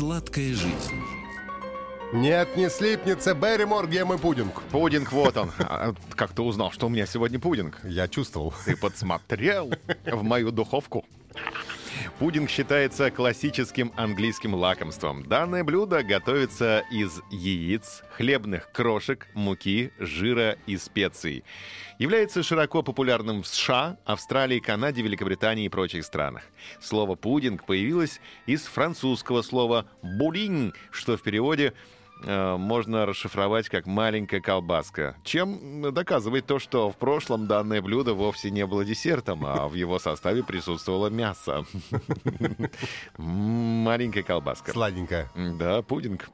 Сладкая жизнь. Нет, не слипнется. Берримор, где мой пудинг? Пудинг, вот он. А, Как ты узнал, что у меня сегодня пудинг? Я чувствовал. Ты подсмотрел в мою духовку. Пудинг считается классическим английским лакомством. Данное блюдо готовится из яиц, хлебных крошек, муки, жира и специй. Является широко популярным в США, Австралии, Канаде, Великобритании и прочих странах. Слово «пудинг» появилось из французского слова «булинь», что в переводе можно расшифровать как «маленькая колбаска», чем доказывает то, что в прошлом данное блюдо вовсе не было десертом, а в его составе присутствовало мясо. Маленькая колбаска. Сладенькая. Да, пудинг.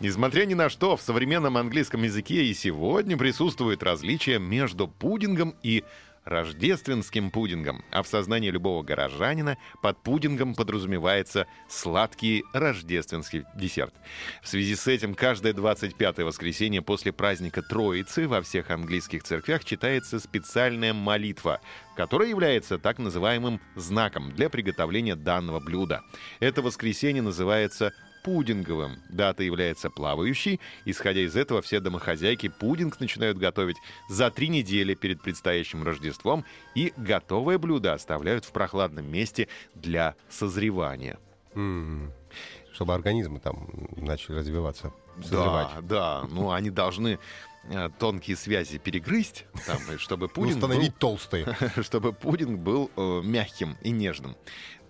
Несмотря ни на что, в современном английском языке и сегодня присутствует различие между пудингом и рождественским пудингом, а в сознании любого горожанина под пудингом подразумевается сладкий рождественский десерт. В связи с этим каждое 25-е воскресенье после праздника Троицы во всех английских церквях читается специальная молитва, которая является так называемым знаком для приготовления данного блюда. Это воскресенье называется пудинговым. Дата является плавающей. Исходя из этого, все домохозяйки пудинг начинают готовить за три недели перед предстоящим Рождеством и готовое блюдо оставляют в прохладном месте для созревания. М, Чтобы организмы там начали развиваться. созревать. Да, да. Ну, они должны тонкие связи перегрызть, там, чтобы пудинг был- Установить толстые. чтобы пудинг был э, мягким и нежным.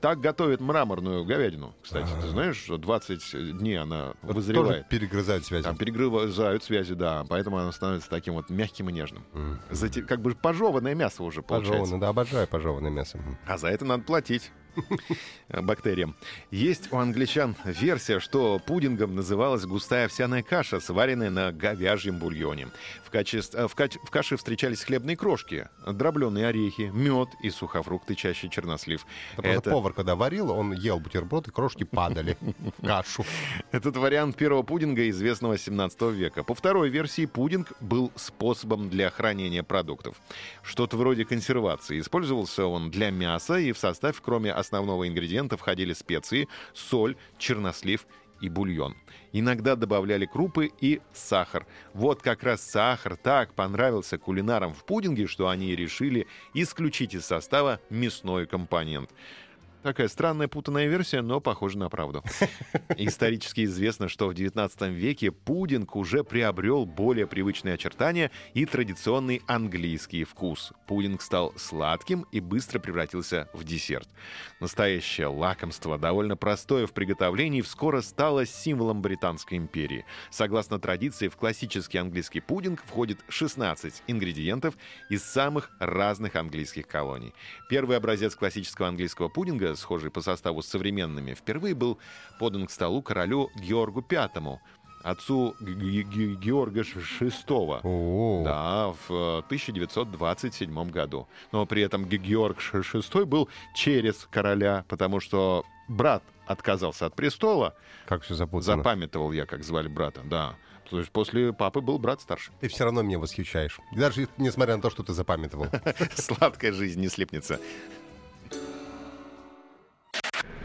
Так готовят мраморную говядину, кстати. Ты знаешь, что 20 дней она Тоже вызревает. перегрызают связи. Там перегрызают связи, да, поэтому она становится таким вот мягким и нежным. Зате- как бы пожеванное мясо уже получается. Пожеванное, да, обожаю пожеванное мясо. А за это надо платить э, бактериям. Есть у англичан версия, что пудингом называлась густая овсяная каша, сваренная на говяжьем бульоне. В, качестве, в, кач- в каше встречались хлебные крошки, дробленые орехи, мед и сухофрукты, чаще чернослив. Это просто повар, когда варил, он ел бутерброд, и крошки падали в кашу. Этот вариант первого пудинга известного 17 века. По второй версии, пудинг был способом для хранения продуктов. Что-то вроде консервации. Использовался он для мяса, и в состав, кроме основного ингредиента, входили специи, соль, чернослив и бульон. Иногда добавляли крупы и сахар. Вот как раз сахар так понравился кулинарам в пудинге, что они решили исключить из состава мясной компонент. Такая странная путанная версия, но похожа на правду. Исторически известно, что в 19 веке пудинг уже приобрел более привычные очертания и традиционный английский вкус. Пудинг стал сладким и быстро превратился в десерт. Настоящее лакомство, довольно простое в приготовлении, вскоре стало символом Британской империи. Согласно традиции, в классический английский пудинг входит 16 ингредиентов из самых разных английских колоний. Первый образец классического английского пудинга, схожий по составу с современными, впервые был подан к столу королю Георгу V, отцу Георга VI. Да, в э, 1927 году. Но при этом Георг VI был через короля, потому что брат отказался от престола. как все запутано. Запамятовал я, как звали брата, да. То есть после папы был брат старший. Ты все равно меня восхищаешь. Даже несмотря на то, что ты запамятовал. Сладкая жизнь не слепнется.